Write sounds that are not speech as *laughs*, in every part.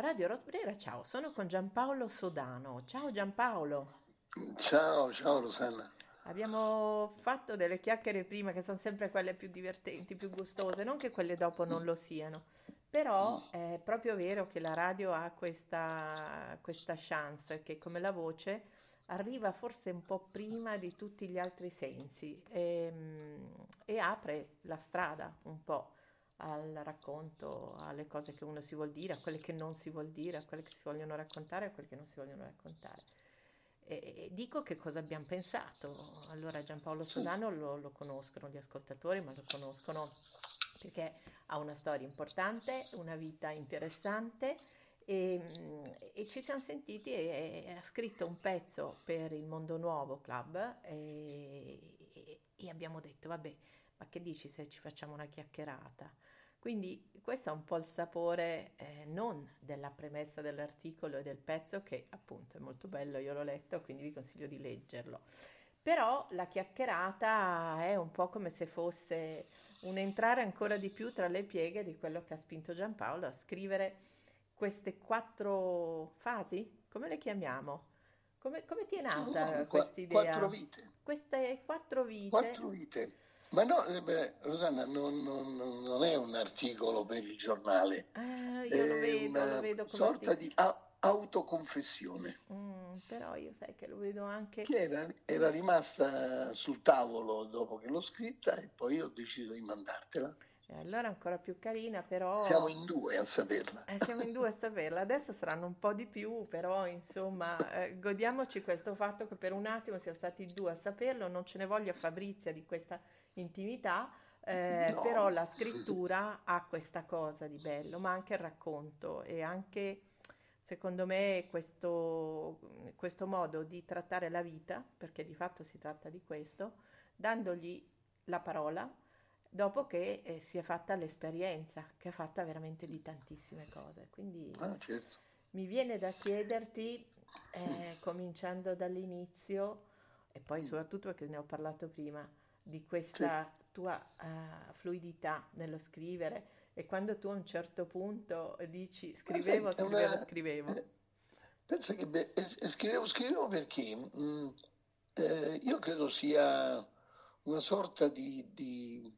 Radio Rosbrera, ciao, sono con Giampaolo Sodano. Ciao Giampaolo. Ciao, ciao Rosanna. Abbiamo fatto delle chiacchiere prima che sono sempre quelle più divertenti, più gustose, non che quelle dopo non lo siano, però è proprio vero che la radio ha questa, questa chance che come la voce arriva forse un po' prima di tutti gli altri sensi e, e apre la strada un po' al racconto, alle cose che uno si vuol dire, a quelle che non si vuol dire, a quelle che si vogliono raccontare, a quelle che non si vogliono raccontare. E dico che cosa abbiamo pensato. Allora Giampaolo Sodano lo, lo conoscono gli ascoltatori, ma lo conoscono perché ha una storia importante, una vita interessante e, e ci siamo sentiti e, e, ha scritto un pezzo per il Mondo Nuovo Club e, e abbiamo detto vabbè ma che dici se ci facciamo una chiacchierata? Quindi questo è un po' il sapore eh, non della premessa dell'articolo e del pezzo che appunto è molto bello, io l'ho letto, quindi vi consiglio di leggerlo. Però la chiacchierata è un po' come se fosse un entrare ancora di più tra le pieghe di quello che ha spinto Giampaolo a scrivere queste quattro fasi, come le chiamiamo? Come, come ti è nata questa idea? Quattro vite. Queste quattro vite. Quattro vite ma no, eh, beh, Rosanna, non, non, non, è un articolo per il giornale. Eh, io lo vedo, una lo vedo come sorta di a- autoconfessione. Mm, però io sai che lo vedo anche... Che era, era, rimasta sul tavolo dopo che l'ho scritta e poi ho deciso di mandartela. E allora ancora più carina, però... Siamo in due a saperla. Eh, siamo in due a saperla. Adesso saranno un po' di più, però insomma, eh, godiamoci questo fatto che per un attimo siamo stati due a saperlo. Non ce ne voglia Fabrizia di questa intimità, eh, no. però la scrittura ha questa cosa di bello, ma anche il racconto e anche, secondo me, questo, questo modo di trattare la vita, perché di fatto si tratta di questo, dandogli la parola dopo che eh, si è fatta l'esperienza, che è fatta veramente di tantissime cose. Quindi ah, certo. mi viene da chiederti, eh, cominciando dall'inizio, e poi soprattutto perché ne ho parlato prima, di questa sì. tua uh, fluidità nello scrivere e quando tu a un certo punto dici scrivevo, scrivevo, una, scrivevo. Eh, pensa che beh, eh, scrivevo, scrivevo perché mh, mm, eh, io credo sia una sorta di, di,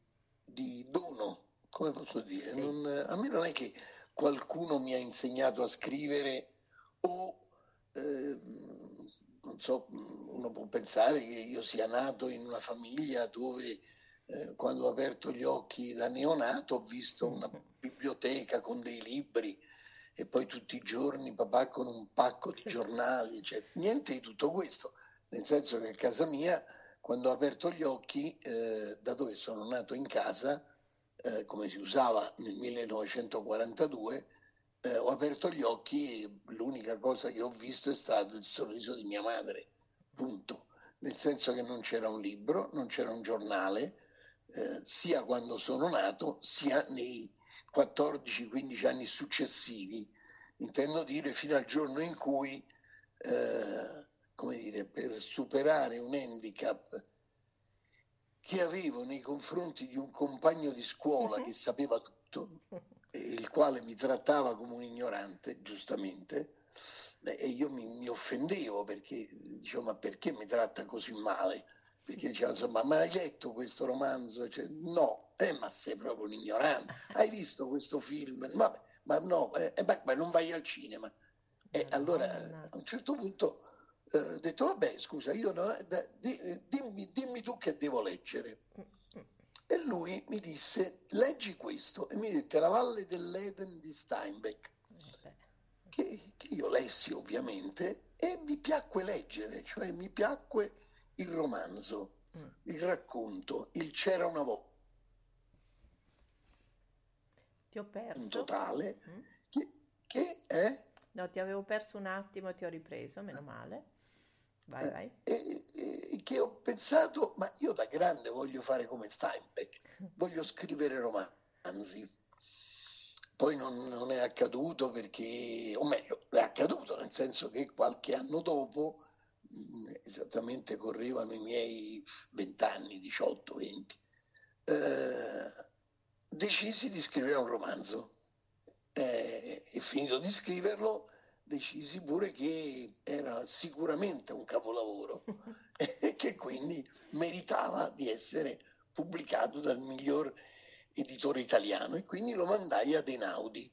di dono, come posso dire. Sì. Non, a me non è che qualcuno mi ha insegnato a scrivere o eh, so, uno può pensare che io sia nato in una famiglia dove eh, quando ho aperto gli occhi da neonato ho visto una *laughs* biblioteca con dei libri e poi tutti i giorni papà con un pacco di giornali, cioè, niente di tutto questo, nel senso che a casa mia quando ho aperto gli occhi, eh, da dove sono nato in casa, eh, come si usava nel 1942, eh, ho aperto gli occhi e l'unica cosa che ho visto è stato il sorriso di mia madre, punto. Nel senso che non c'era un libro, non c'era un giornale, eh, sia quando sono nato, sia nei 14-15 anni successivi. Intendo dire fino al giorno in cui, eh, come dire, per superare un handicap che avevo nei confronti di un compagno di scuola uh-huh. che sapeva tutto, *laughs* il quale mi trattava come un ignorante, giustamente, e io mi, mi offendevo perché dicevo ma perché mi tratta così male? Perché diceva insomma ma hai letto questo romanzo? Cioè, no, eh, ma sei proprio un ignorante, *laughs* hai visto questo film? Vabbè, ma no, eh, eh beh, non vai al cinema. E allora a un certo punto eh, ho detto vabbè scusa, io no, da, di, dimmi, dimmi tu che devo leggere. E lui mi disse, leggi questo, e mi dette La Valle dell'Eden di Steinbeck, che, che io lessi ovviamente, e mi piacque leggere, cioè mi piacque il romanzo, mm. il racconto, il c'era una volta. Ti ho perso. In totale, mm. che, che è... No, ti avevo perso un attimo, ti ho ripreso, meno male. Vai, eh, vai. E, e, che ho pensato, ma io da grande voglio fare come Steinbeck, voglio scrivere romanzi. Poi non, non, è accaduto perché, o meglio, è accaduto nel senso che qualche anno dopo, mm, esattamente correvano i miei 20 anni, 18, 20, eh, decisi di scrivere un romanzo. eh, e finito di scriverlo decisi pure che era sicuramente un capolavoro *laughs* e che quindi meritava di essere pubblicato dal miglior editore italiano e quindi lo mandai ad Einaudi.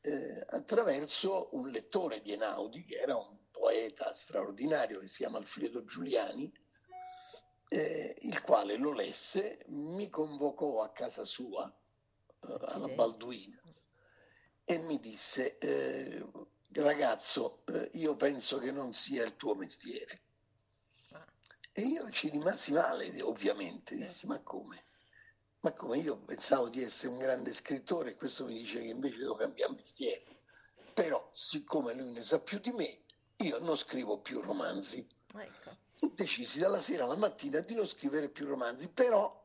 Eh, attraverso un lettore di Einaudi che era un poeta straordinario che si chiama Alfredo Giuliani, eh, il quale lo lesse, mi convocò a casa sua, eh, alla Balduina, e mi disse, eh, ragazzo, eh, io penso che non sia il tuo mestiere. Ah. E io ci rimasi male, ovviamente, dissi, ma come? Ma come io pensavo di essere un grande scrittore e questo mi dice che invece devo cambiare mestiere. Però, siccome lui ne sa più di me, io non scrivo più romanzi. Ecco. Decisi dalla sera alla mattina di non scrivere più romanzi, però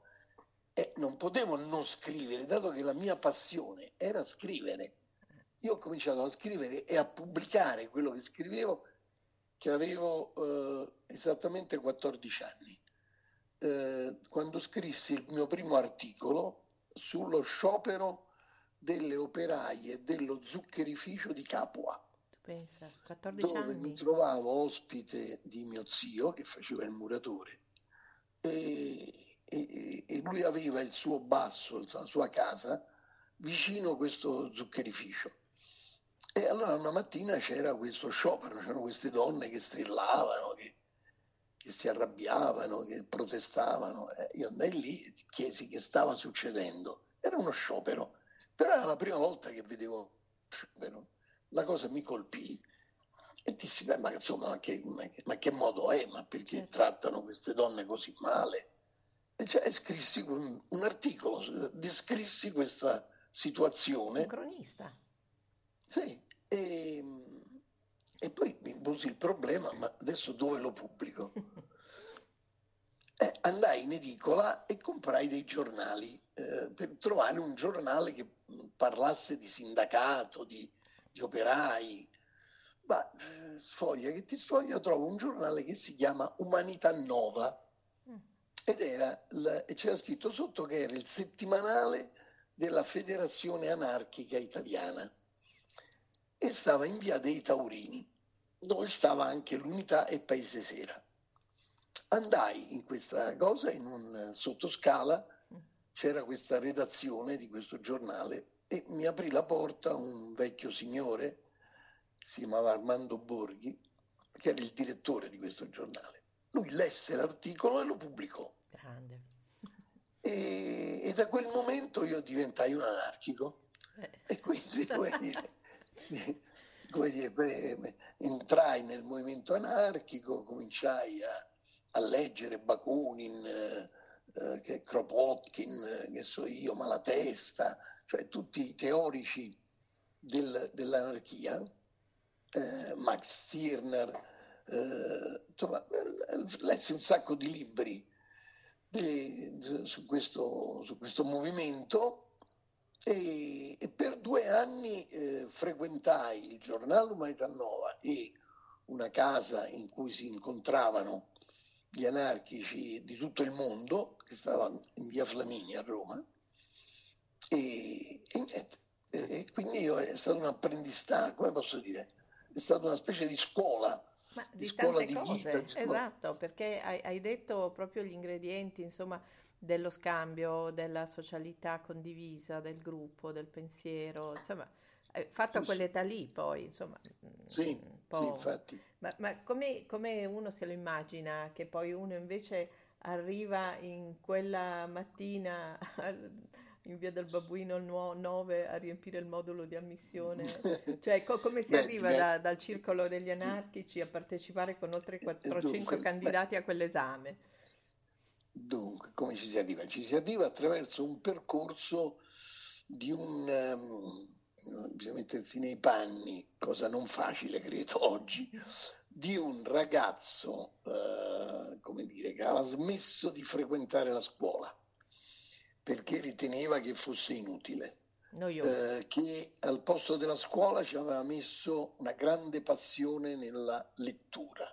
eh, non potevo non scrivere, dato che la mia passione era scrivere io ho cominciato a scrivere e a pubblicare quello che scrivevo che avevo eh, esattamente 14 anni, eh, quando scrissi il mio primo articolo sullo sciopero delle operaie dello zuccherificio di Capua. Pensa, 14 dove anni. mi trovavo ospite di mio zio che faceva il muratore e, e, e lui aveva il suo basso, la sua casa vicino a questo zuccherificio e allora una mattina c'era questo sciopero, c'erano queste donne che strillavano, che, che si arrabbiavano, che protestavano. Eh, io andai lì e chiesi che stava succedendo. Era uno sciopero, però era la prima volta che vedevo uno sciopero. La cosa mi colpì e dissi, beh, ma insomma, ma che, ma che, ma che modo è? Ma perché certo. trattano queste donne così male? E cioè scrissi un, un articolo, descrissi questa situazione. Un cronista sì, e, e poi mi posi il problema, ma adesso dove lo pubblico? *laughs* Eh, andai in edicola e comprai dei giornali eh, per trovare un giornale che parlasse di sindacato, di, di operai. Ma eh, sfoglia che ti sfoglia, trovo un giornale che si chiama Umanità Nova mm. ed era la, e c'era scritto sotto che era il settimanale della Federazione Anarchica Italiana e stava in via dei Taurini, dove stava anche l'unità e Paese Sera. Andai in questa cosa, in un sottoscala, c'era questa redazione di questo giornale e mi aprì la porta un vecchio signore, si chiamava Armando Borghi, che era il direttore di questo giornale. Lui lesse l'articolo e lo pubblicò. Grande. *laughs* E, e da quel momento io diventai un anarchico. Eh. E quindi, come dire, *laughs* come dire, entrai nel movimento anarchico, cominciai a, a leggere Bakunin, eh, eh, che Kropotkin, che so io, Malatesta, cioè tutti i teorici del, dell'anarchia, eh, Max Stirner, eh, insomma, lessi un sacco di libri di, su, questo, su questo movimento e, e per due anni eh, frequentai il giornale Umanità Nova e una casa in cui si incontravano gli anarchici di tutto il mondo, che stava in via Flaminia a Roma, e, e, e quindi io, è stato un apprendistato, come posso dire, è stata una specie di scuola. Ma di, di scuola di cose, vita, esatto, perché hai, hai detto proprio gli ingredienti, insomma, dello scambio, della socialità condivisa, del gruppo, del pensiero, insomma, fatto a quell'età lì poi, insomma. Sì, sì infatti. Ma, ma come, come, uno se lo immagina che poi uno invece arriva in quella mattina *laughs* in via del Babuino 9 a riempire il modulo di ammissione? *laughs* cioè co- come si beh, arriva beh, da, dal circolo degli anarchici a partecipare con oltre 400 candidati beh, a quell'esame? Dunque, come ci si arriva? Ci si arriva attraverso un percorso di un... Um, bisogna mettersi nei panni, cosa non facile credo *laughs* oggi, di un ragazzo, uh, come dire, che aveva smesso di frequentare la scuola perché riteneva che fosse inutile. Uh, che al posto della scuola ci aveva messo una grande passione nella lettura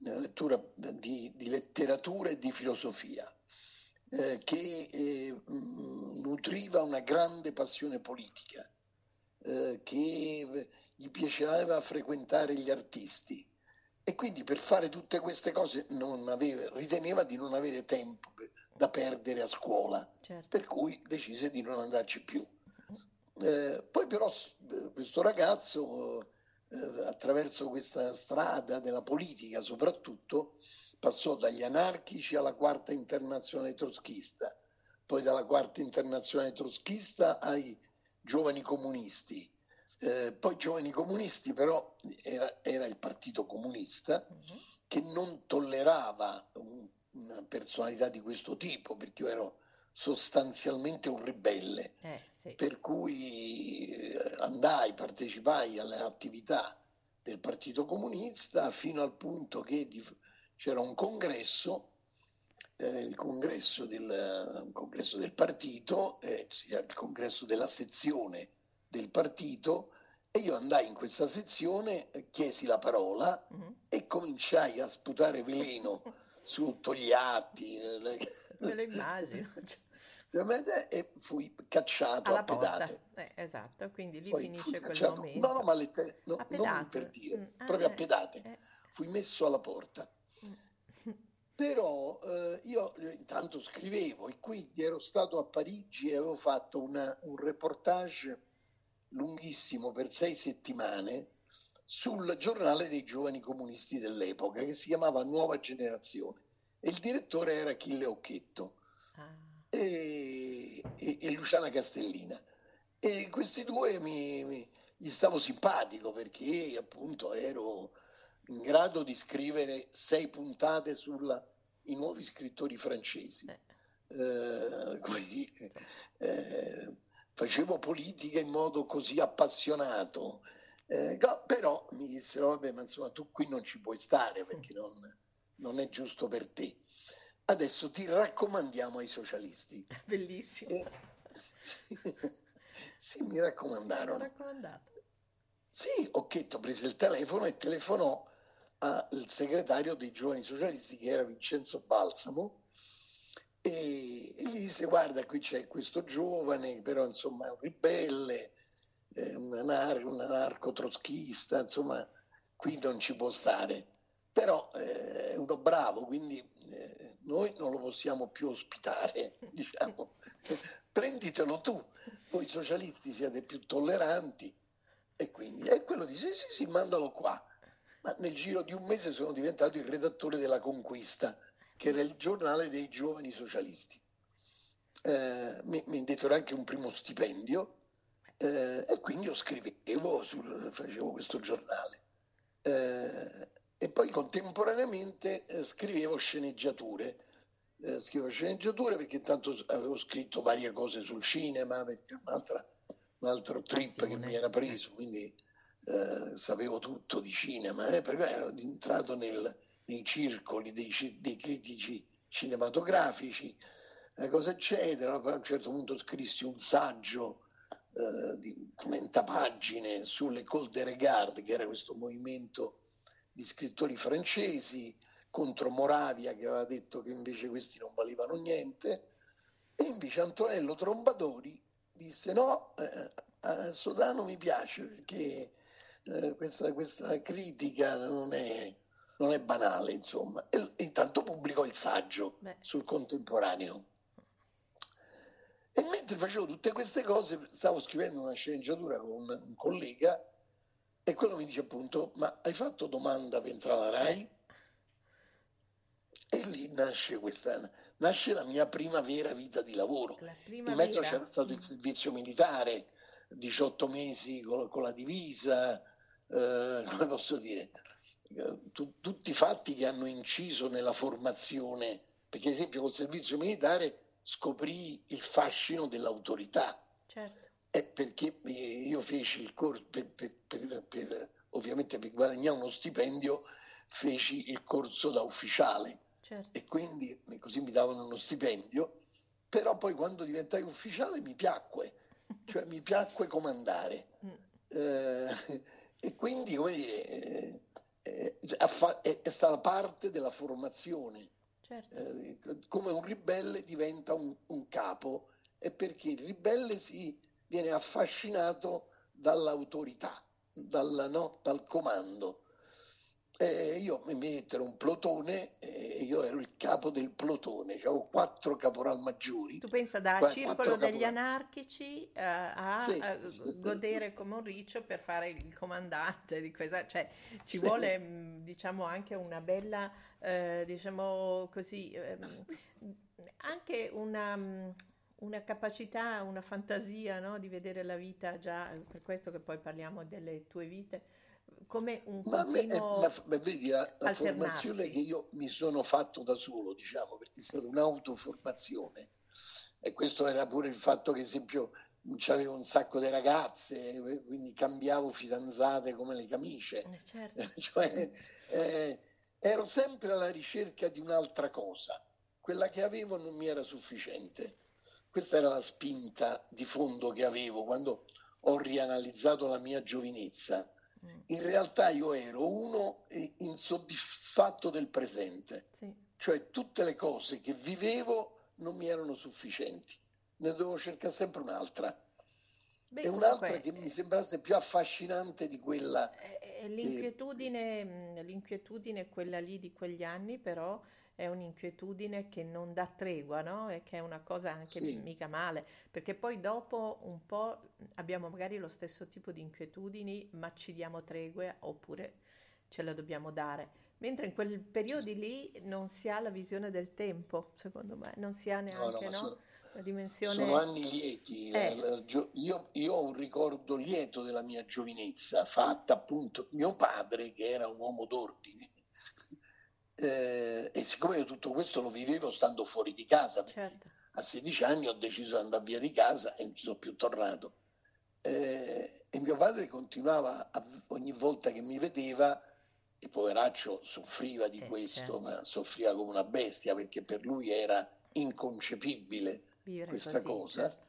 nella lettura di, di letteratura e di filosofia, eh, che eh, nutriva una grande passione politica eh, che gli piaceva frequentare gli artisti e quindi per fare tutte queste cose aveva, riteneva di non avere tempo da perdere a scuola, certo. per cui decise di non andarci più. Eh, poi però eh, questo ragazzo, eh, attraverso questa strada della politica soprattutto, passò dagli anarchici alla quarta internazionale troschista, poi dalla quarta internazionale troschista ai giovani comunisti. Eh, poi giovani comunisti però era, era il partito comunista uh-huh. che non tollerava un, una personalità di questo tipo perché io ero sostanzialmente un ribelle, eh, sì. per cui eh, andai, partecipai alle attività del Partito Comunista fino al punto che c'era un congresso, eh, il congresso del, congresso del partito, eh, il congresso della sezione del partito, e io andai in questa sezione, chiesi la parola mm-hmm. e cominciai a sputare veleno *laughs* su Togliatti. Eh, Me lo immagino. E fui cacciato Alla a pedate. Eh, esatto, quindi lì Poi finisce quel momento. No, no, ma le te, no, non per dire, mm, ah, proprio a pedate. Eh. Fui messo alla porta. Mm. Però eh, io intanto scrivevo e quindi ero stato a Parigi e avevo fatto una, un reportage lunghissimo per sei settimane sul giornale dei giovani comunisti dell'epoca che si chiamava Nuova Generazione e il direttore era Achille Occhetto ah. e, e, e, Luciana Castellina e questi due mi, mi, gli stavo simpatico perché appunto ero in grado di scrivere sei puntate sui nuovi scrittori francesi eh. Eh, quindi, eh, facevo politica in modo così appassionato eh, però mi dissero vabbè ma insomma tu qui non ci puoi stare perché non, non è giusto per te. Adesso ti raccomandiamo ai socialisti. *laughs* Bellissimo. E, sì, sì, mi raccomandarono. Raccomandato. Sì, Occhetto prese il telefono e telefonò al segretario dei giovani socialisti che era Vincenzo Balsamo e, e gli disse guarda qui c'è questo giovane però insomma è un ribelle, è un, anar- un anarco-troschista, insomma qui non ci può stare però eh, è uno bravo, quindi eh, noi non lo possiamo più ospitare, *laughs* diciamo, prenditelo tu, voi socialisti siete più tolleranti e quindi e quello dice sì, sì, sì, mandalo qua. Ma nel giro di un mese sono diventato il redattore della Conquista, che era il giornale dei giovani socialisti. Eh, mi, mi dettero anche un primo stipendio eh, e quindi io scrivevo, sul, facevo questo giornale. Eh, e poi contemporaneamente eh, scrivevo sceneggiature. Eh, scrivevo sceneggiature perché intanto avevo scritto varie cose sul cinema, perché un'altra, un altro trip Passione. che mi era preso, quindi eh, sapevo tutto di cinema, eh, perché ero entrato nel, nei circoli dei, dei, critici cinematografici, eh, cosa eccetera. Poi a un certo punto scrissi un saggio eh, di 30 pagine sulle Col de Regard, che era questo movimento di scrittori francesi contro Moravia che aveva detto che invece questi non valevano niente e invece Antonello Trombadori disse no, eh, a Sodano mi piace perché eh, questa, questa, critica non è, non è, banale insomma e, e intanto pubblicò il saggio Beh. sul contemporaneo e mentre facevo tutte queste cose stavo scrivendo una sceneggiatura con un collega e quello mi dice appunto, ma hai fatto domanda per entrare alla RAI? E lì nasce questa, nasce la mia prima vera vita di lavoro. In mezzo c'era stato il servizio militare, 18 mesi con, con la divisa, eh, *laughs* come posso dire, tu, tutti fatti che hanno inciso nella formazione, perché ad esempio col servizio militare scoprì il fascino dell'autorità. Certo è perché eh, io feci il corso, per, per, per, per, ovviamente per guadagnare uno stipendio, feci il corso da ufficiale certo. e quindi così mi davano uno stipendio, però poi quando diventai ufficiale mi piacque, cioè mi piacque comandare. Mm. Eh, *laughs* e quindi come dire, eh, eh è, è, stata parte della formazione. Certo. Eh, come un ribelle diventa un, un capo, è perché il ribelle si viene affascinato dall'autorità, dal, no, dal comando. E io mi mettero un plotone e io ero il capo del plotone, avevo quattro caporal maggiori. Tu pensa da Qu- circolo degli caporal... anarchici uh, a, sì. a, godere come un riccio per fare il comandante di questa, cioè ci sì. vuole mm, diciamo anche una bella, eh, diciamo così, eh, anche una mm, una capacità, una fantasia no? di vedere la vita già, per questo che poi parliamo delle tue vite, come un ma, me, ma, ma vedi la, la formazione che io mi sono fatto da solo, diciamo, perché è stata un'autoformazione. E questo era pure il fatto che, ad esempio, avevo un sacco di ragazze, quindi cambiavo fidanzate come le camicie. Eh, certo. *laughs* cioè, eh, ero sempre alla ricerca di un'altra cosa. Quella che avevo non mi era sufficiente. Questa era la spinta di fondo che avevo quando ho rianalizzato la mia giovinezza Mm. in realtà io ero uno insoddisfatto del presente, sì. cioè tutte le cose che vivevo non mi erano sufficienti, ne dovevo cercare sempre un'altra. Beh, e un'altra comunque, che mi sembrasse più affascinante di quella. L'inquietudine, che... l'inquietudine, quella lì di quegli anni, però è un'inquietudine che non dà tregua, no? E che è una cosa anche sì. mica male, perché poi dopo un po' abbiamo magari lo stesso tipo di inquietudini, ma ci diamo tregue oppure ce la dobbiamo dare. Mentre in quel periodo lì non si ha la visione del tempo, secondo me, non si ha neanche, no? no, no? La dimensione... Sono anni lieti. Eh. Io, io ho un ricordo lieto della mia giovinezza, fatta appunto mio padre, che era un uomo d'ordine eh, e siccome io tutto questo lo vivevo stando fuori di casa, certo. a 16 anni ho deciso di andare via di casa e non ci sono più tornato. Eh, e mio padre continuava a, ogni volta che mi vedeva, e poveraccio soffriva di eh, questo, certo. ma soffriva come una bestia perché per lui era inconcepibile Vivere questa così, cosa. Certo.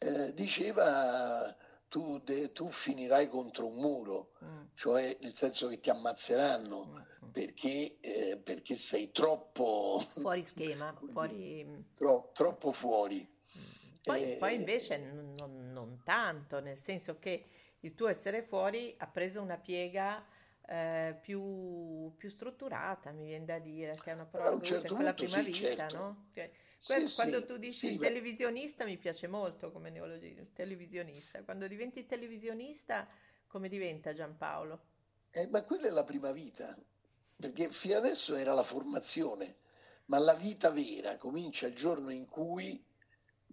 Eh, diceva tu, de, tu, finirai contro un muro, mm. cioè nel senso che ti ammazzeranno. Mm perché, eh, perché sei troppo fuori schema, *laughs* fuori... Tro, troppo fuori. Poi, eh, poi invece non, non, tanto, nel senso che il tuo essere fuori ha preso una piega eh, più, più, strutturata, mi viene da dire, che è una parola brutta, certo quella prima sì, vita, certo. no? Cioè, sì, quando sì, tu dici sì, televisionista mi piace molto come neologia, televisionista. Quando diventi televisionista, come diventa Giampaolo? Eh, ma quella è la prima vita perché fino adesso era la formazione, ma la vita vera comincia il giorno in cui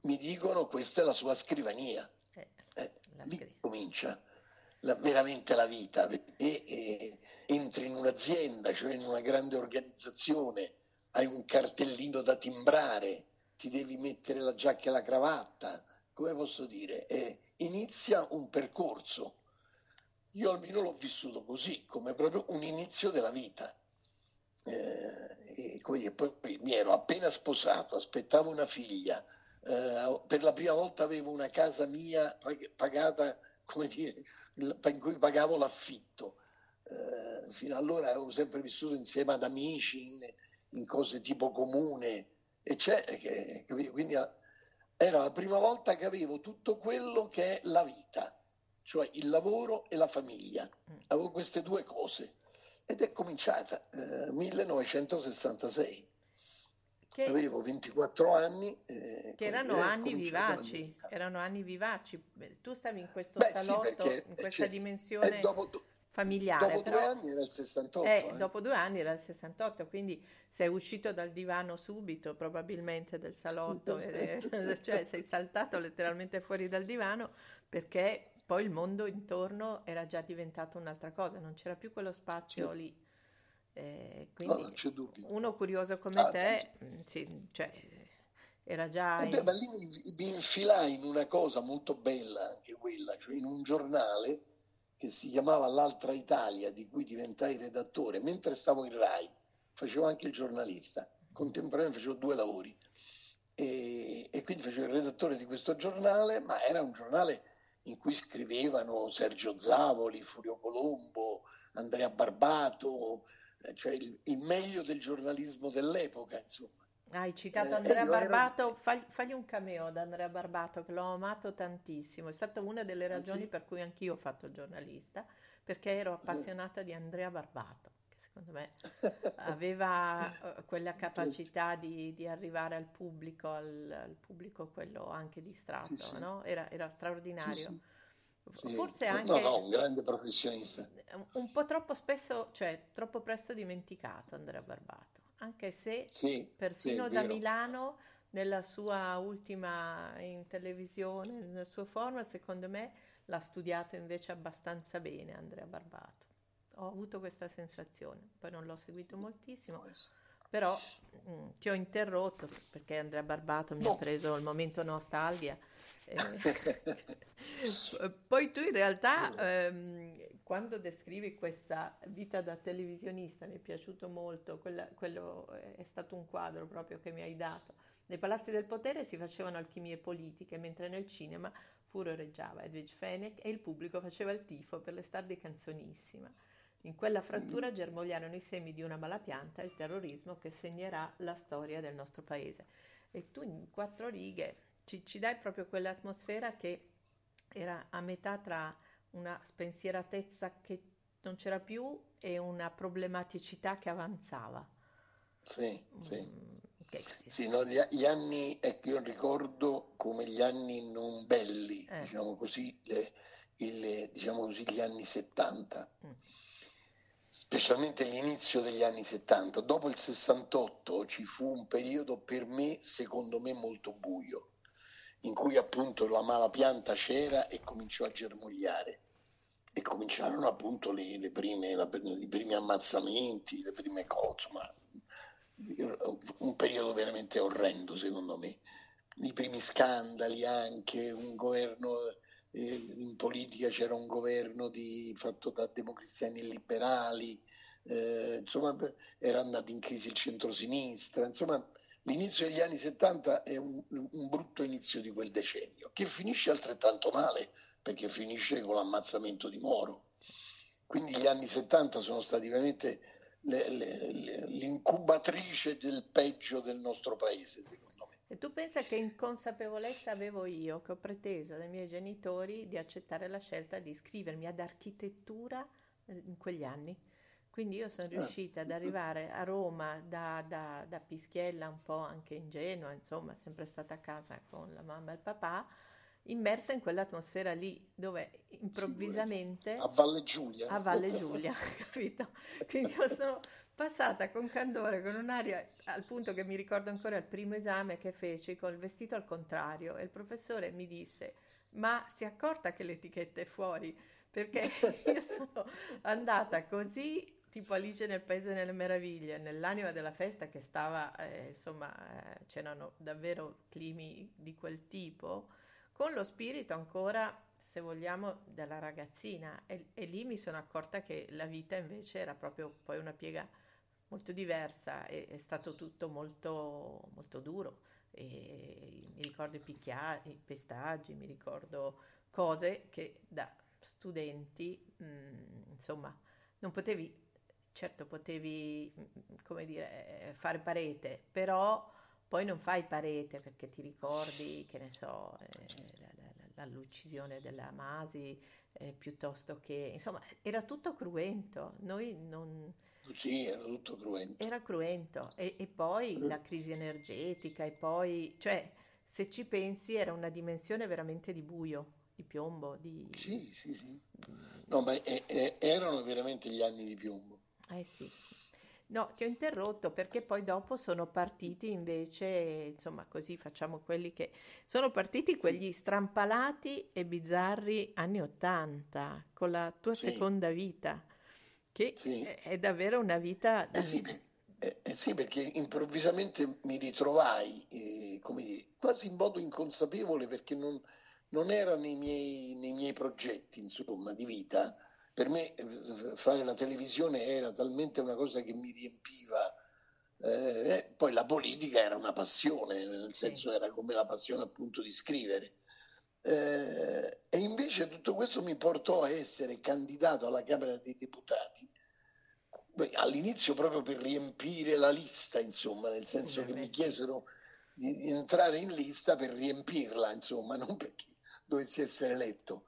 mi dicono questa è la sua scrivania. Eh, eh, lì comincia la, veramente la vita, perché eh, entri in un'azienda, cioè in una grande organizzazione, hai un cartellino da timbrare, ti devi mettere la giacca e la cravatta, come posso dire, eh, inizia un percorso io almeno l'ho vissuto così, come proprio un inizio della vita. Eh, e poi, poi mi ero appena sposato, aspettavo una figlia, eh, per la prima volta avevo una casa mia pagata, come dire, in cui pagavo l'affitto. Eh, fino allora avevo sempre vissuto insieme ad amici, in, in cose tipo comune, eccetera. Quindi era la prima volta che avevo tutto quello che è la vita cioè il lavoro e la famiglia. Mm. Avevo queste due cose ed è cominciata eh, 1966. Che, Avevo 24 anni. Eh, che erano anni vivaci, erano anni vivaci. Tu stavi in questo Beh, salotto, sì, in questa dimensione dopo, familiare. Dopo però, due anni era il 68. Eh, eh. Dopo due anni era il 68, quindi sei uscito dal divano subito, probabilmente del salotto, e, cioè sei saltato letteralmente fuori dal divano perché poi il mondo intorno era già diventato un'altra cosa, non c'era più quello spazio sì. lì. Eh, quindi no, uno curioso come ah, te, mm, sì, cioè, era già... Eh beh, ma lì mi, mi, infilai in una cosa molto bella, anche quella, cioè in un giornale che si chiamava L'Altra Italia, di cui diventai redattore, mentre stavo in RAI, facevo anche il giornalista, contemporaneamente facevo due lavori. E, e quindi facevo il redattore di questo giornale, ma era un giornale in cui scrivevano Sergio Zavoli, Furio Colombo, Andrea Barbato, eh, cioè il, il, meglio del giornalismo dell'epoca, insomma. Hai citato eh, Andrea Barbato, ero... fagli, fagli, un cameo ad Andrea Barbato che l'ho amato tantissimo, è stata una delle ah, ragioni sì? per cui anch'io ho fatto il giornalista, perché ero appassionata di Andrea Barbato, che secondo me aveva uh, quella *laughs* capacità di, di, arrivare al pubblico, al, al, pubblico quello anche distratto, sì, sì. No? Era, era, straordinario. Forse anche no, no, un grande professionista. Un po' troppo spesso, cioè troppo presto dimenticato Andrea Barbato anche se sì, persino sì, da Milano nella sua ultima in televisione, nel suo format, secondo me l'ha studiato invece abbastanza bene Andrea Barbato. Ho avuto questa sensazione, poi non l'ho seguito moltissimo, però mh, mm, ti ho interrotto perché Andrea Barbato mi ha preso il momento nostalgia. Eh, *laughs* poi tu in realtà ehm, quando descrivi questa vita da televisionista, mi è piaciuto molto, quella, quello è stato un quadro proprio che mi hai dato. Nei palazzi del potere si facevano alchimie politiche, mentre nel cinema furoreggiava Edwige Fenech e il pubblico faceva il tifo per le star di Canzonissima. In quella frattura germogliarono i semi di una malapianta e il terrorismo che segnerà la storia del nostro paese. E tu in quattro righe ci, ci dai proprio quell'atmosfera che era a metà tra una spensieratezza che non c'era più e una problematicità che avanzava. Sì, sì. Mm, okay. sì no, gli, gli, anni, ecco, io ricordo come gli anni non belli, eh. diciamo così, le, il, diciamo così, gli anni 70. Mm. Specialmente l'inizio degli anni 70. Dopo il 68 ci fu un periodo per me, secondo me, molto buio, in cui appunto la mala pianta c'era e cominciò a germogliare e cominciarono appunto le, le prime, la, i primi ammazzamenti, le prime cose, ma un periodo veramente orrendo secondo me. I primi scandali anche, un governo, in politica c'era un governo di, fatto da democristiani e liberali, eh, insomma era andato in crisi il centrosinistra, insomma l'inizio degli anni 70 è un, un brutto inizio di quel decennio, che finisce altrettanto male perché finisce con l'ammazzamento di Moro. Quindi gli anni 70 sono stati veramente le, le, le, l'incubatrice del peggio del nostro paese, secondo me. E tu pensa che inconsapevolezza avevo io, che ho preteso dai miei genitori di accettare la scelta di iscrivermi ad architettura in quegli anni? Quindi io sono ah. riuscita ad arrivare a Roma da, da, da Pischiella, un po' anche ingenua, insomma, sempre stata a casa con la mamma e il papà, immersa in quell'atmosfera lì dove improvvisamente a Valle Giulia. A Valle Giulia *laughs* capito? Quindi io sono passata con candore con un'aria al punto che mi ricordo ancora il primo esame che feci con il vestito al contrario e il professore mi disse ma si è accorta che l'etichetta è fuori? Perché *laughs* io sono andata così tipo Alice nel Paese delle Meraviglie, nell'anima della festa che stava, eh, insomma, eh, c'erano davvero climi di quel tipo, con lo spirito ancora, se vogliamo, della ragazzina e, e, lì mi sono accorta che la vita invece era proprio poi una piega molto diversa e è stato tutto molto, molto duro. E mi ricordo i picchiati, i pestaggi, mi ricordo cose che da studenti, mh, mm, insomma, non potevi, certo potevi, mm, come dire, fare parete, però poi non fai parete perché ti ricordi, che ne so, eh, l'uccisione della Masi, eh, piuttosto che... Insomma, era tutto cruento. Noi non... Sì, era tutto cruento. Era cruento. E, e poi mm. la crisi energetica e poi... Cioè, se ci pensi, era una dimensione veramente di buio, di piombo, di... Sì, sì, sì. No, ma eh, eh, erano veramente gli anni di piombo. Eh sì. No, ti ho interrotto perché poi dopo sono partiti invece, insomma, così facciamo quelli che sono partiti quegli strampalati e bizzarri anni Ottanta con la tua sì. seconda vita, che sì. è davvero una vita. Eh sì, eh, eh sì, perché improvvisamente mi ritrovai, eh, dire, quasi in modo inconsapevole perché non, non era nei miei, nei miei progetti, insomma, di vita per me eh, fare la televisione era talmente una cosa che mi riempiva. Eh, poi la politica era una passione, nel senso era come la passione appunto di scrivere. Eh, e invece tutto questo mi portò a essere candidato alla Camera dei Deputati all'inizio proprio per riempire la lista, insomma, nel senso che mi chiesero di entrare in lista per riempirla, insomma, *laughs* non perché dovessi essere eletto.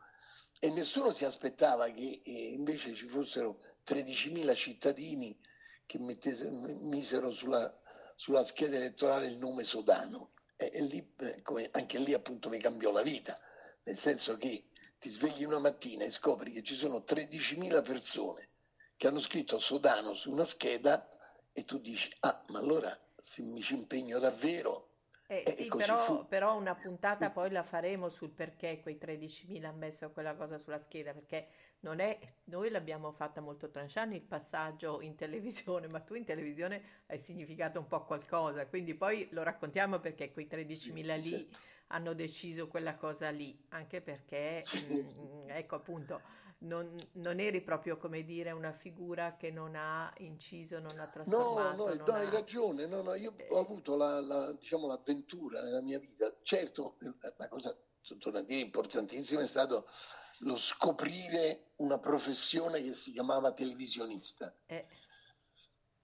E nessuno si aspettava che eh, invece ci fossero 13.000 cittadini che mettese, misero sulla, sulla, scheda elettorale il nome Sodano. E, e lì, eh, anche lì appunto mi cambiò la vita, nel senso che ti svegli una mattina e scopri che ci sono 13.000 persone che hanno scritto Sodano su una scheda e tu dici, ah, ma allora se mi ci impegno davvero... Eh, sì, però, però, una puntata sì. poi la faremo sul perché quei 13.000 hanno messo quella cosa sulla scheda, perché non è, noi l'abbiamo fatta molto tranchant il passaggio in televisione, ma tu in televisione hai significato un po' qualcosa, quindi poi lo raccontiamo perché quei 13.000 sì, lì certo. hanno deciso quella cosa lì, anche perché, mh, mm, ecco appunto, non, non, eri proprio come dire una figura che non ha inciso, non ha trasformato. No, no, no hai ragione, no, no, io eh. ho avuto la, la, diciamo, l'avventura nella mia vita. Certo, la cosa, torno a dire, importantissima è stato lo scoprire una professione che si chiamava televisionista. Eh.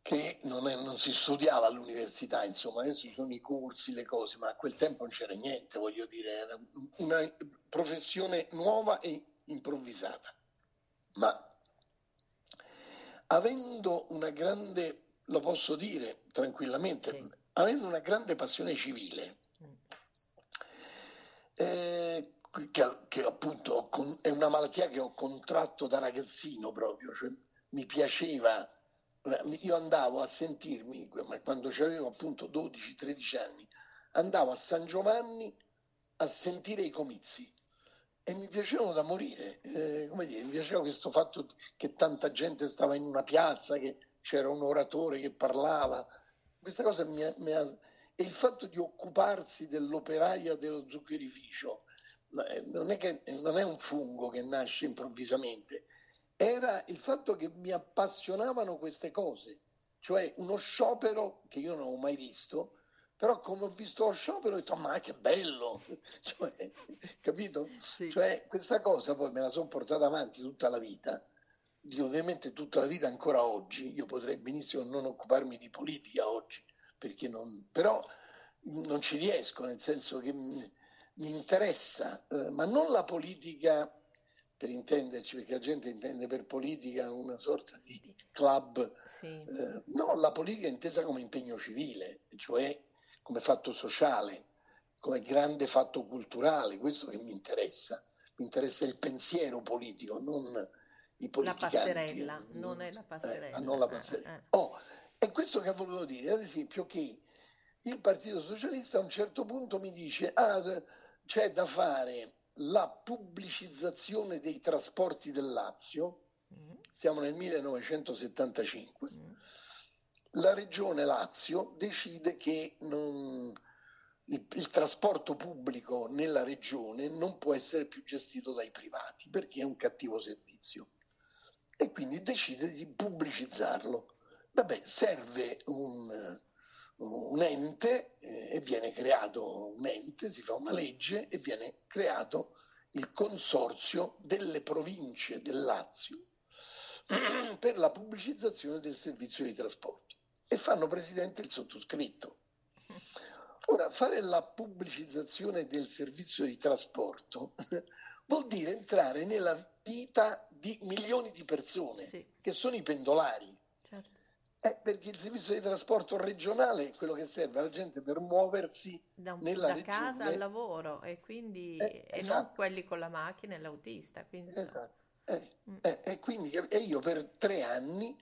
Che non, è, non, si studiava all'università, insomma, adesso ci sono i corsi, le cose, ma a quel tempo non c'era niente, voglio dire, era una professione nuova e improvvisata ma avendo una grande, lo posso dire tranquillamente, sì. avendo una grande passione civile, eh, che, che, appunto è una malattia che ho contratto da ragazzino proprio, cioè mi piaceva, io andavo a sentirmi, quando avevo appunto 12-13 anni, andavo a San Giovanni a sentire i comizi e mi piacevano da morire, eh, come dire, mi piaceva questo fatto che tanta gente stava in una piazza, che c'era un oratore che parlava, questa cosa mi ha, mi ha, e il fatto di occuparsi dell'operaia dello zuccherificio, eh, non è, che, non è un fungo che nasce improvvisamente, era il fatto che mi appassionavano queste cose, cioè uno sciopero che io non ho mai visto, però come ho visto lo sciopero ho detto ma che bello *laughs* cioè, capito? Sì. Cioè, questa cosa poi me la sono portata avanti tutta la vita ovviamente tutta la vita ancora oggi io potrei benissimo non occuparmi di politica oggi perché non però non ci riesco nel senso che mi, mi interessa eh, ma non la politica per intenderci, perché la gente intende per politica una sorta di club, sì. eh, no, la politica è intesa come impegno civile, cioè come fatto sociale, come grande fatto culturale, questo che mi interessa, mi interessa il pensiero politico, non i politicanti. La passerella, non è la passerella. Eh, non la passerella. Eh, eh. Oh, è questo che volevo dire, ad esempio che il Partito Socialista a un certo punto mi dice ah, c'è da fare la pubblicizzazione dei trasporti del Lazio, mm. siamo nel 1975, mm la regione Lazio decide che non, il, il, trasporto pubblico nella regione non può essere più gestito dai privati perché è un cattivo servizio e quindi decide di pubblicizzarlo. Vabbè, serve un, un ente eh, e viene creato un ente, si fa una legge e viene creato il consorzio delle province del Lazio *clears throat* per la pubblicizzazione del servizio di trasporto e fanno presidente il sottoscritto. Ora, fare la pubblicizzazione del servizio di trasporto *laughs* vuol dire entrare nella vita di milioni di persone, sì. che sono i pendolari. Certo. Eh, perché il servizio di trasporto regionale è quello che serve alla gente per muoversi da, nella da regione. casa al lavoro e, quindi, eh, e esatto. non quelli con la macchina e l'autista. Quindi esatto. Eh, mm. Eh, e quindi e io per tre anni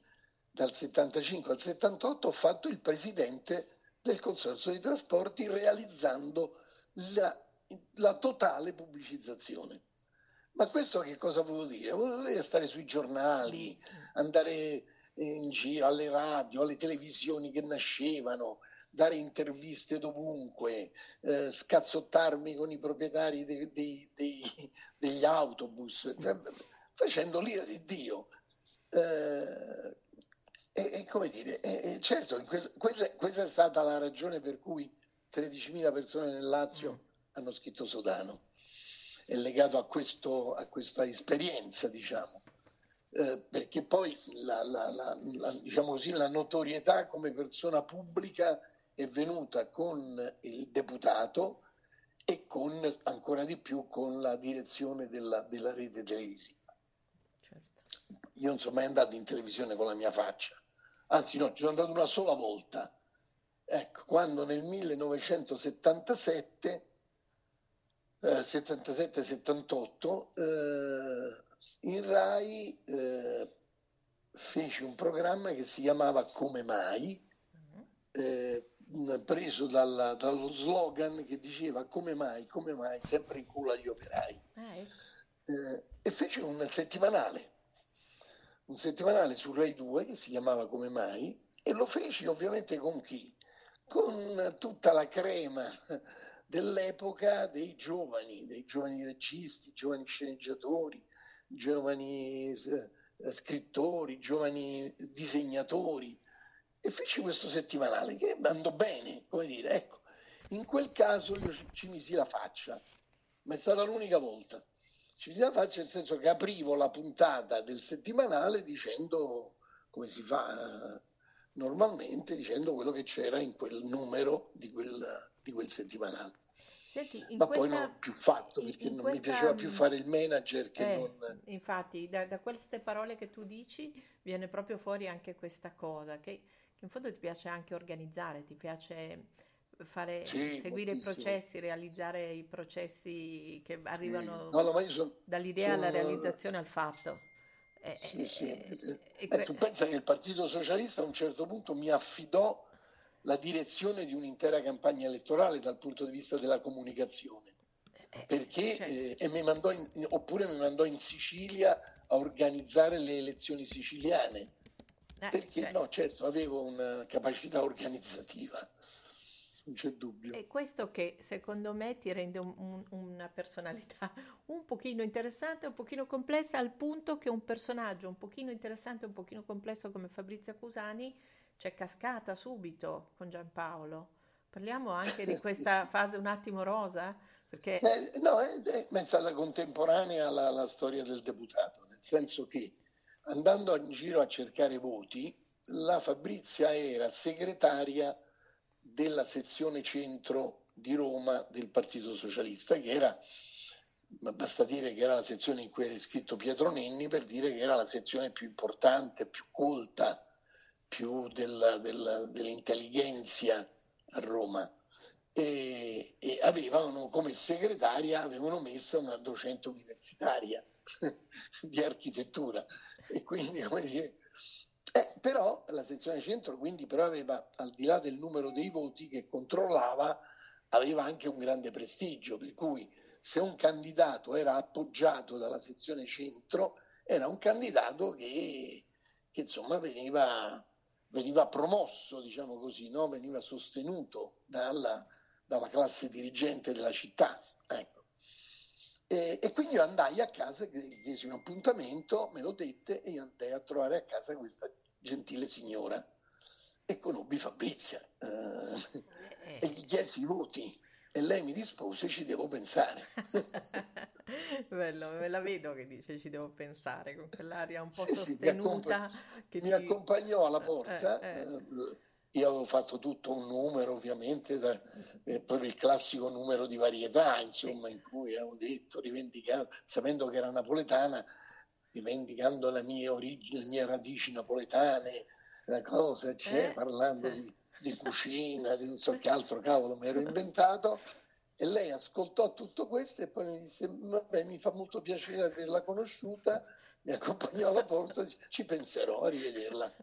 dal 75 al 78 ho fatto il presidente del Consorzio di Trasporti realizzando la, la totale pubblicizzazione. Ma questo che cosa volevo dire? Volevo dire stare sui giornali, andare in giro alle radio, alle televisioni che nascevano, dare interviste dovunque, eh, scazzottarmi con i proprietari dei, dei, dei, degli autobus, cioè, facendo l'ira di Dio. Eh, e, e come dire, e, certo, questo, questa, questa, è stata la ragione per cui 13.000 persone nel Lazio mm. hanno scritto Sodano. È legato a, questo, a questa esperienza, diciamo. eh, perché poi la, la, la, diciamo così, la notorietà come persona pubblica è venuta con il deputato e con ancora di più con la direzione della, della rete televisiva. Certo. Io non sono mai andato in televisione con la mia faccia, anzi no, ci sono andato una sola volta, ecco, quando nel 1977, eh, 77-78, eh, in Rai eh, feci un programma che si chiamava Come mai, eh, preso dalla, dallo slogan che diceva come mai, come mai, sempre in culo agli operai. Ah, ecco. e fece un settimanale, un settimanale su Rai 2 che si chiamava Come mai e lo feci ovviamente con chi? Con tutta la crema dell'epoca dei giovani, dei giovani registi, giovani sceneggiatori, giovani eh, scrittori, giovani disegnatori e feci questo settimanale che andò bene, come dire, ecco, in quel caso io ci misi la faccia, ma è stata l'unica volta. Ci la faccia nel senso che aprivo la puntata del settimanale dicendo come si fa eh, normalmente, dicendo quello che c'era in quel numero di quel, di quel settimanale. Senti, ma questa, poi non ho più fatto perché non questa, mi piaceva più fare il manager che eh, non... Infatti, da, da, queste parole che tu dici viene proprio fuori anche questa cosa, che, che in fondo ti piace anche organizzare, ti piace fare, sì, seguire moltissimo. i processi, realizzare i processi che arrivano sì. no, no, sono, dall'idea sono... alla realizzazione al fatto. Eh, sì, sì. Eh, eh, eh, tu pensa che il Partito Socialista a un certo punto mi affidò la direzione di un'intera campagna elettorale dal punto di vista della comunicazione. Eh, perché, certo. eh, mi in, oppure mi mandò in Sicilia a organizzare le elezioni siciliane. Eh, perché certo. no, certo, avevo una capacità organizzativa, non c'è dubbio. E questo che secondo me ti rende un, un, una personalità *laughs* un pochino interessante, un pochino complessa, al punto che un personaggio un pochino interessante, un pochino complesso come Fabrizio Cusani c'è cascata subito con Giampaolo. Parliamo anche di questa fase un attimo rosa? Perché... Eh, no, è, è, stata contemporanea alla, alla, storia del deputato, nel senso che andando in giro a cercare voti, la Fabrizia era segretaria della sezione centro di Roma del Partito Socialista, che era, basta dire che era la sezione in cui era iscritto Pietro Nenni, per dire che era la sezione più importante, più colta, più della, della, dell'intelligenza a Roma. E, e, avevano come segretaria avevano messo una docente universitaria *laughs* di architettura. E quindi come dire eh, però la sezione centro quindi però aveva al di là del numero dei voti che controllava aveva anche un grande prestigio per cui se un candidato era appoggiato dalla sezione centro era un candidato che, che insomma veniva veniva promosso, diciamo così, no? veniva sostenuto dalla, dalla, classe dirigente della città. Ecco. E, e, quindi io andai a casa, chiesi un appuntamento, me lo dette e io andai a trovare a casa questa gentile signora e conobbi Fabrizia eh, e gli chiesi i voti e lei mi rispose ci devo pensare. *laughs* Bello, me la vedo che dice ci devo pensare con quell'aria un po' sì, sostenuta. Sì, mi, mi accompagnò alla porta. Eh, eh. eh. Io avevo fatto tutto un numero, ovviamente, da, eh, proprio il classico numero di varietà, insomma, sì. in cui avevo detto, rivendicando, sapendo che era napoletana, rivendicando la mia origine, le mie radici napoletane, la cosa, cioè, eh, parlando di di cucina, di non so che *laughs* altro cavolo mi ero inventato. E lei ascoltò tutto questo e poi mi disse: Vabbè, mi fa molto piacere averla conosciuta. *laughs* Mi accompagnò alla porta, ci penserò a rivederla.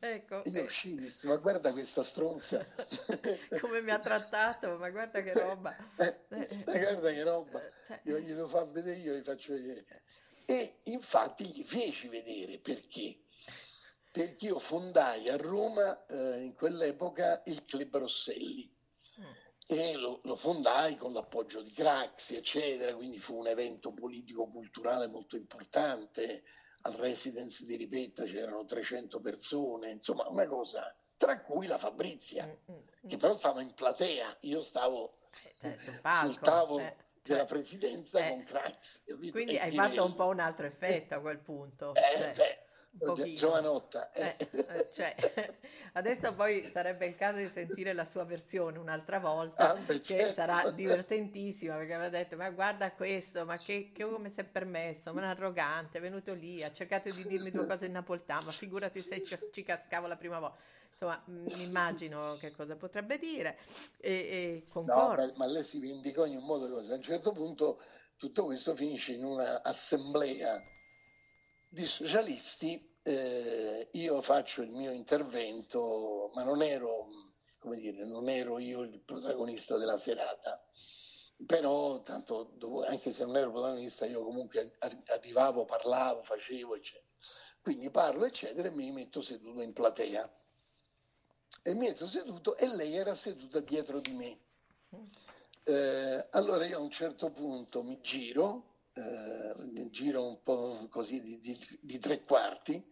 Ecco, io eh. uscì disse: Ma guarda questa stronza, *laughs* come mi ha trattato, ma guarda che roba, eh, guarda che roba, cioè... io gli devo far vedere, io gli faccio vedere. E infatti gli feci vedere perché perché io fondai a Roma eh, in quell'epoca il Club Rosselli. E lo, lo, fondai con l'appoggio di Craxi, eccetera, quindi fu un evento politico-culturale molto importante. Al residence di Ripetta c'erano 300 persone, insomma una cosa, tra cui la Fabrizia, mm, mm, mm. che però stava in platea, io stavo eh, sul tavolo. Eh della cioè, presidenza eh, con Craxi. Quindi hai fatto un po' un altro effetto a quel punto. Eh, cioè. beh, Giovanotta. Eh. Eh, eh, cioè, *laughs* adesso poi sarebbe il caso di sentire la sua versione un'altra volta, ah, beh, che certo. sarà divertentissima, perché aveva detto, ma guarda questo, ma che, che come si è permesso, ma un arrogante, è venuto lì, ha cercato di dirmi due cose in napolitano, ma figurati se ci, ci cascavo la prima volta. Insomma, mi immagino che cosa potrebbe dire e, e concordo. No, ma lei si vendicò in un modo cose. A un certo punto tutto questo finisce in un'assemblea di socialisti eh, io faccio il mio intervento, ma non ero, come dire, non ero io il protagonista della serata. Però, tanto, anche se non ero protagonista, io comunque arrivavo, parlavo, facevo, eccetera. Quindi parlo, eccetera, e mi metto seduto in platea. E mi metto seduto e lei era seduta dietro di me. Eh, allora io a un certo punto mi giro eh, giro un po' così di, di, di, tre quarti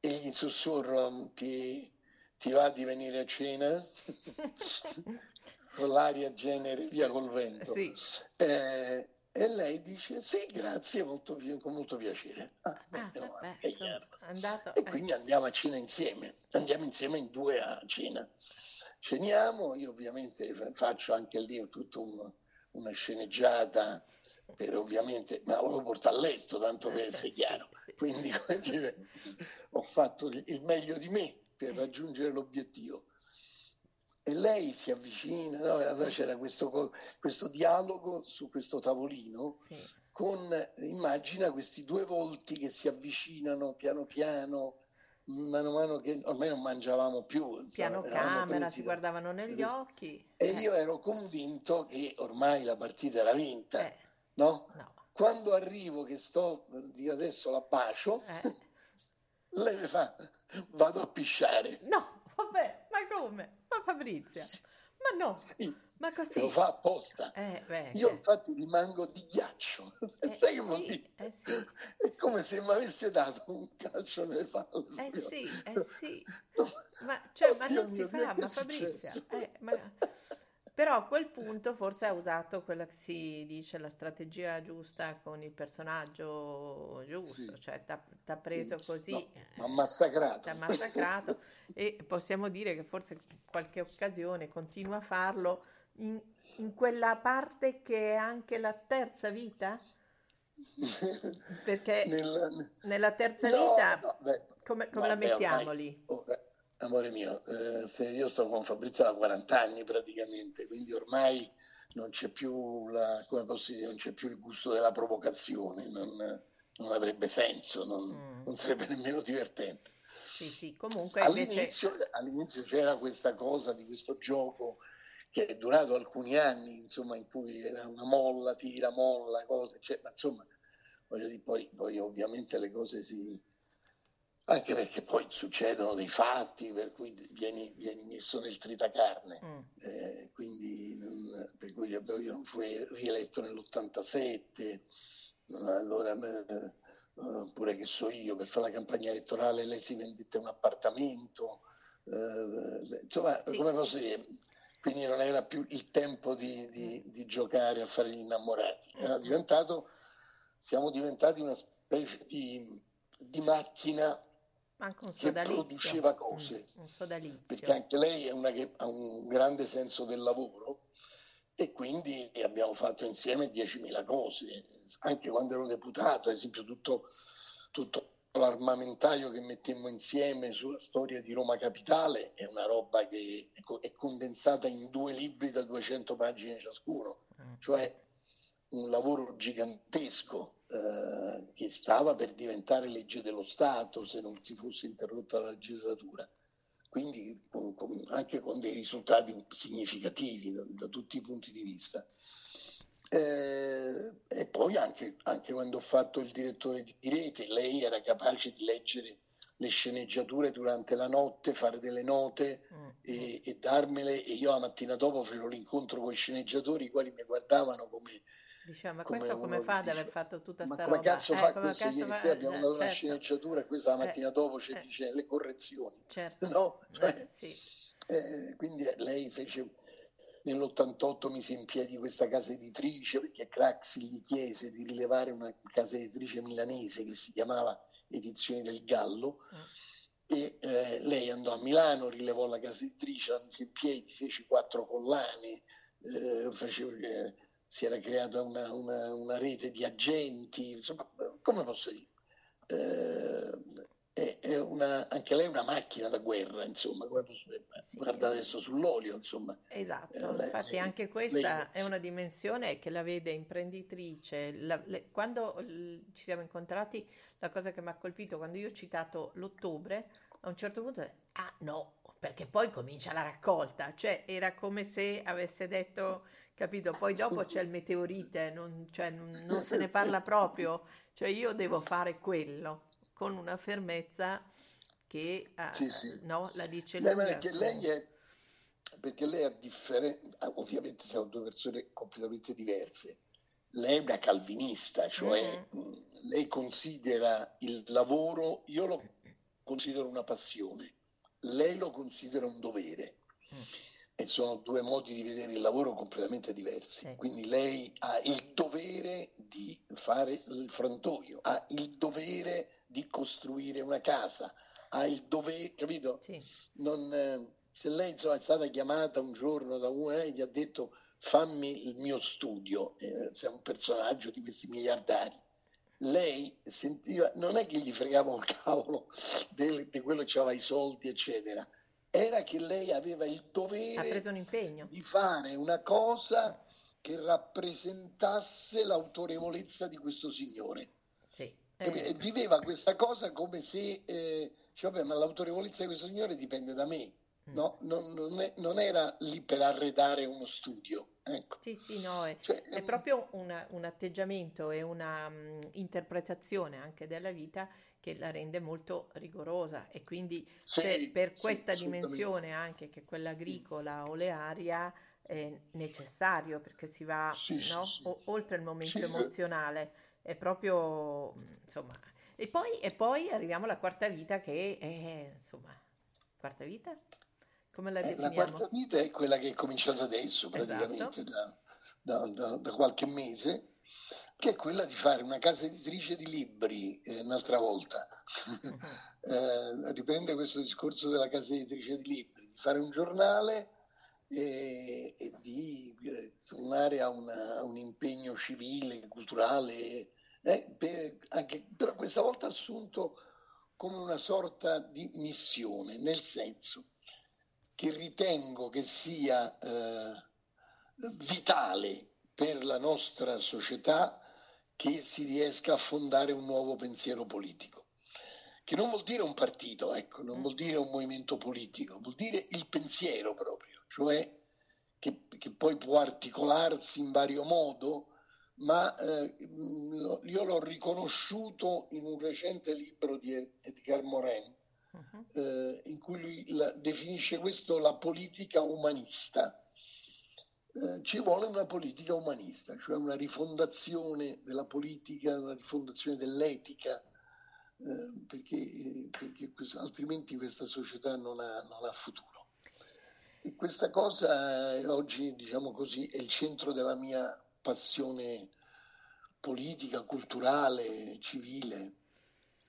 e gli sussurro ti, ti va di venire a cena? *laughs* con l'aria genere via col vento. Sì. Eh, e lei dice sì, grazie, molto, con molto piacere. Ah, ah, beh, beh, andato, e quindi andiamo a cena insieme, andiamo insieme in due a cena. Ceniamo, io ovviamente faccio anche lì tutta un, una sceneggiata per ovviamente, ma lo porto a letto, tanto per essere chiaro. Quindi, come dire, ho fatto il meglio di me per raggiungere l'obiettivo. E lei si avvicina, no? allora c'era questo, questo, dialogo su questo tavolino sì. con, immagina questi due volti che si avvicinano piano piano, mano a mano che ormai non mangiavamo più. Piano camera, si guardavano negli occhi. E eh. io ero convinto che ormai la partita era vinta. Eh no? no. Quando arrivo che sto, di adesso la bacio, eh. lei mi fa, vado a pisciare. No, vabbè, ma come? Ma Fabrizia, sì. ma no. Sì. Ma così? Lo fa apposta. Eh, beh, Io infatti rimango di ghiaccio. *laughs* Eh, Sai che vuol dire? Eh, sì, È come se mi avesse dato un calcio nelle palle. Eh sì, eh sì. *laughs* Ma, cioè, ma non si fa, ma Fabrizia. Eh, ma... Però a quel punto forse ha usato quella che si dice la strategia giusta con il personaggio giusto, sì. cioè ti ha preso così. No, ma massacrato. Ti ha massacrato e possiamo dire che forse in qualche occasione continua a farlo in, in quella parte che è anche la terza vita? *laughs* Perché nella, nella terza no, vita no, beh, come, come no, la mettiamo beh, lì? Oh, amore mio, eh, io sto con Fabrizio da 40 anni praticamente, quindi ormai non c'è più, la, dire, non c'è più il gusto della provocazione, non, non avrebbe senso, non, mm. non, sarebbe nemmeno divertente. Sì, sì, comunque all'inizio, invece... all'inizio c'era questa cosa di questo gioco che è durato alcuni anni, insomma, in cui era una molla, tira, molla, cose, cioè, ma insomma, voglio dire, poi, poi ovviamente le cose si, anche perché poi succedono dei fatti per cui vieni, vieni messo nel tritacarne, mm. eh, quindi per cui io non fui rieletto nell'87, allora eh, pure che so io, per fare la campagna elettorale lei si vendette un appartamento, eh, insomma sì. come posso dire, quindi non era più il tempo di, di, di giocare a fare gli innamorati, era diventato, siamo diventati una specie di, di macchina anche un che produceva cose. Mm, un. Perché anche lei è una che ha un grande senso del lavoro e quindi abbiamo fatto insieme 10.000 cose. Anche quando ero deputato, ad esempio, tutto, tutto l'armamentario che mettemmo insieme sulla storia di Roma Capitale è una roba che è condensata in due libri da 200 pagine ciascuno, mm. cioè un lavoro gigantesco eh, che stava per diventare legge dello Stato se non si fosse interrotta la legislatura, quindi con, con, anche con dei risultati significativi da, da tutti i punti di vista. Eh, e poi anche, anche, quando ho fatto il direttore di rete, lei era capace di leggere le sceneggiature durante la notte, fare delle note mm. e, e, darmele e io la mattina dopo facevo l'incontro con i sceneggiatori, i quali mi guardavano come Diciamo, ma come questo come fa ad aver fatto tutta questa roba? Ma come cazzo eh, fa questo? Cazzo Ieri sera abbiamo dato certo. una sceneggiatura e questa la mattina eh, dopo ci eh, dice le correzioni. *laughs* Certo. No? Cioè, sì. Eh, quindi lei fece nell'88 mise in piedi questa casa editrice perché Craxi gli chiese di rilevare una casa editrice milanese che si chiamava Edizioni del Gallo. Mm e eh, lei andò a Milano, rilevò la casa editrice, la mise in piedi, fece quattro collane, eh, faceva, eh, si era creata una, una, una, rete di agenti, insomma, come posso dire? Eh, è, una, anche lei è una macchina da guerra, insomma, come posso dire? Sì. guarda adesso sull'olio, insomma. Esatto, lei, infatti anche questa lei... è una dimensione che la vede imprenditrice. La, le, quando ci siamo incontrati la cosa che mi ha colpito quando io ho citato l'ottobre, a un certo punto, ah no, perché poi comincia la raccolta, cioè era come se avesse detto, capito, poi dopo c'è il meteorite, non, cioè, non, non se ne parla proprio, cioè io devo fare quello con una fermezza che uh, sì, sì. No, la dice lui. Perché lei è, perché lei è differente, ovviamente siamo due persone completamente diverse lei è una calvinista, cioè mm. lei considera il lavoro, io lo considero una passione, lei lo considera un dovere. Mm. E sono due modi di vedere il lavoro completamente diversi. Sì. Quindi lei ha il dovere di fare il frantoio, ha il dovere di costruire una casa, ha il dovere, capito? Sì. Non, eh, se lei insomma, è stata chiamata un giorno da uno e gli ha detto fammi il mio studio, eh, sei un personaggio di questi miliardari. Lei sentiva, non è che gli fregava il cavolo di quello che aveva i soldi, eccetera, era che lei aveva il dovere di fare una cosa che rappresentasse l'autorevolezza di questo signore. Sì. Eh. Viveva questa cosa come se, eh, cioè, vabbè, ma l'autorevolezza di questo signore dipende da me. Mm. No, non, non, è, non, era lì per arredare uno studio. Ecco. Sì, sì, no, è, cioè, è proprio una, un atteggiamento e una um, interpretazione anche della vita che la rende molto rigorosa e quindi sì, per, per, questa sì, dimensione anche che quella agricola olearia è necessario perché si va sì, no? o, oltre il momento emozionale, è proprio insomma. E poi, e poi arriviamo alla quarta vita che è insomma, quarta vita? Come la definiamo? Eh, la quarta vita è quella che è cominciata adesso, praticamente esatto. da, da, da, da, qualche mese, che è quella di fare una casa editrice di libri eh, un'altra volta. Uh-huh. *laughs* eh, riprende questo discorso della casa editrice di libri, di fare un giornale e, e di eh, tornare a, una, a, un impegno civile, culturale, eh, per, anche, però questa volta assunto come una sorta di missione, nel senso che ritengo che sia eh, vitale per la nostra società che si riesca a fondare un nuovo pensiero politico, che non vuol dire un partito, ecco, non vuol dire un movimento politico, vuol dire il pensiero proprio, cioè che, che poi può articolarsi in vario modo, ma eh, io l'ho riconosciuto in un recente libro di Edgar Morin, uh-huh. eh, in cui la, definisce questo la politica umanista. Eh, ci vuole una politica umanista, cioè una rifondazione della politica, una rifondazione dell'etica, eh, perché, perché questo, altrimenti questa società non ha, non ha futuro. E questa cosa eh, oggi, diciamo così, è il centro della mia passione politica, culturale, civile.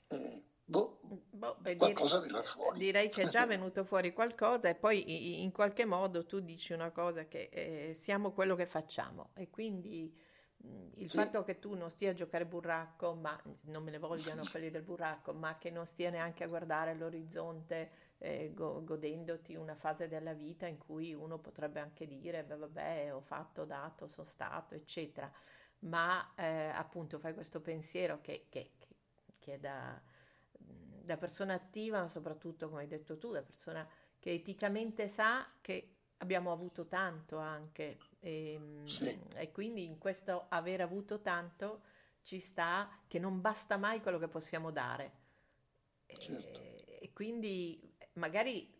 Eh, Boh, boh, beh, qualcosa verrà fuori. Direi che è già *laughs* venuto fuori qualcosa e poi in qualche modo tu dici una cosa che eh, siamo quello che facciamo e quindi mh, il sì. fatto che tu non stia a giocare burracco, ma non me ne vogliano *laughs* quelli del burracco, ma che non stia neanche a guardare l'orizzonte eh, go- godendoti una fase della vita in cui uno potrebbe anche dire, beh vabbè, ho fatto, dato, sono stato, eccetera, ma eh, appunto fai questo pensiero che, che, che è da da persona attiva, ma soprattutto, come hai detto tu, da persona che eticamente sa che abbiamo avuto tanto anche e, ehm, sì. e quindi in questo aver avuto tanto ci sta che non basta mai quello che possiamo dare. Certo. E, e, quindi magari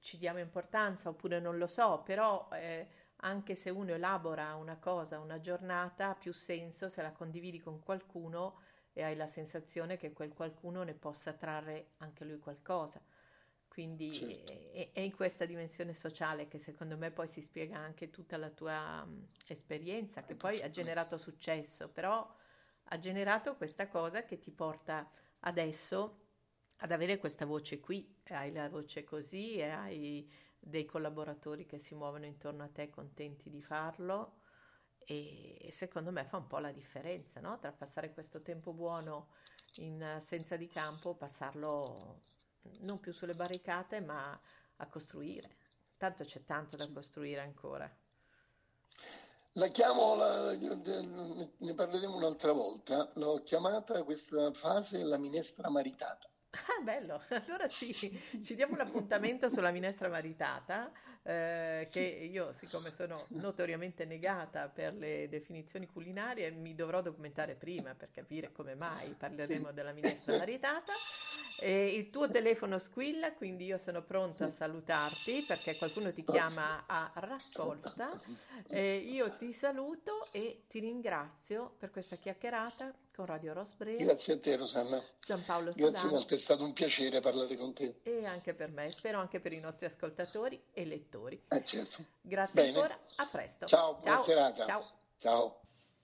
ci diamo importanza oppure non lo so, però eh, anche se uno elabora una cosa, una giornata, ha più senso se la condividi con qualcuno e hai la sensazione che quel qualcuno ne possa trarre anche lui qualcosa. Quindi certo. è, è, in questa dimensione sociale che secondo me poi si spiega anche tutta la tua um, esperienza, che poi ha generato successo, però ha generato questa cosa che ti porta adesso ad avere questa voce qui, hai la voce così e hai dei collaboratori che si muovono intorno a te contenti di farlo e secondo me fa un po' la differenza no? tra passare questo tempo buono in assenza di campo, passarlo non più sulle barricate ma a costruire. Tanto c'è tanto da costruire ancora. La chiamo, la, ne parleremo un'altra volta, l'ho chiamata questa fase la minestra maritata. Ah, bello, allora sì, ci diamo un appuntamento sulla minestra maritata, eh, che io, siccome sono notoriamente negata per le definizioni culinarie, mi dovrò documentare prima per capire come mai parleremo della minestra maritata. E il tuo telefono squilla, quindi io sono pronta a salutarti perché qualcuno ti chiama a raccolta. Eh, io ti saluto e ti ringrazio per questa chiacchierata con Radio Rosbrera. Grazie a te Rosanna. Giampaolo Sodano. Grazie molto, è stato un piacere parlare con te. E anche per me, spero anche per i nostri ascoltatori e lettori. Eh certo. Grazie Bene. ancora, a presto. Ciao, buona Ciao. serata. Ciao. Ciao.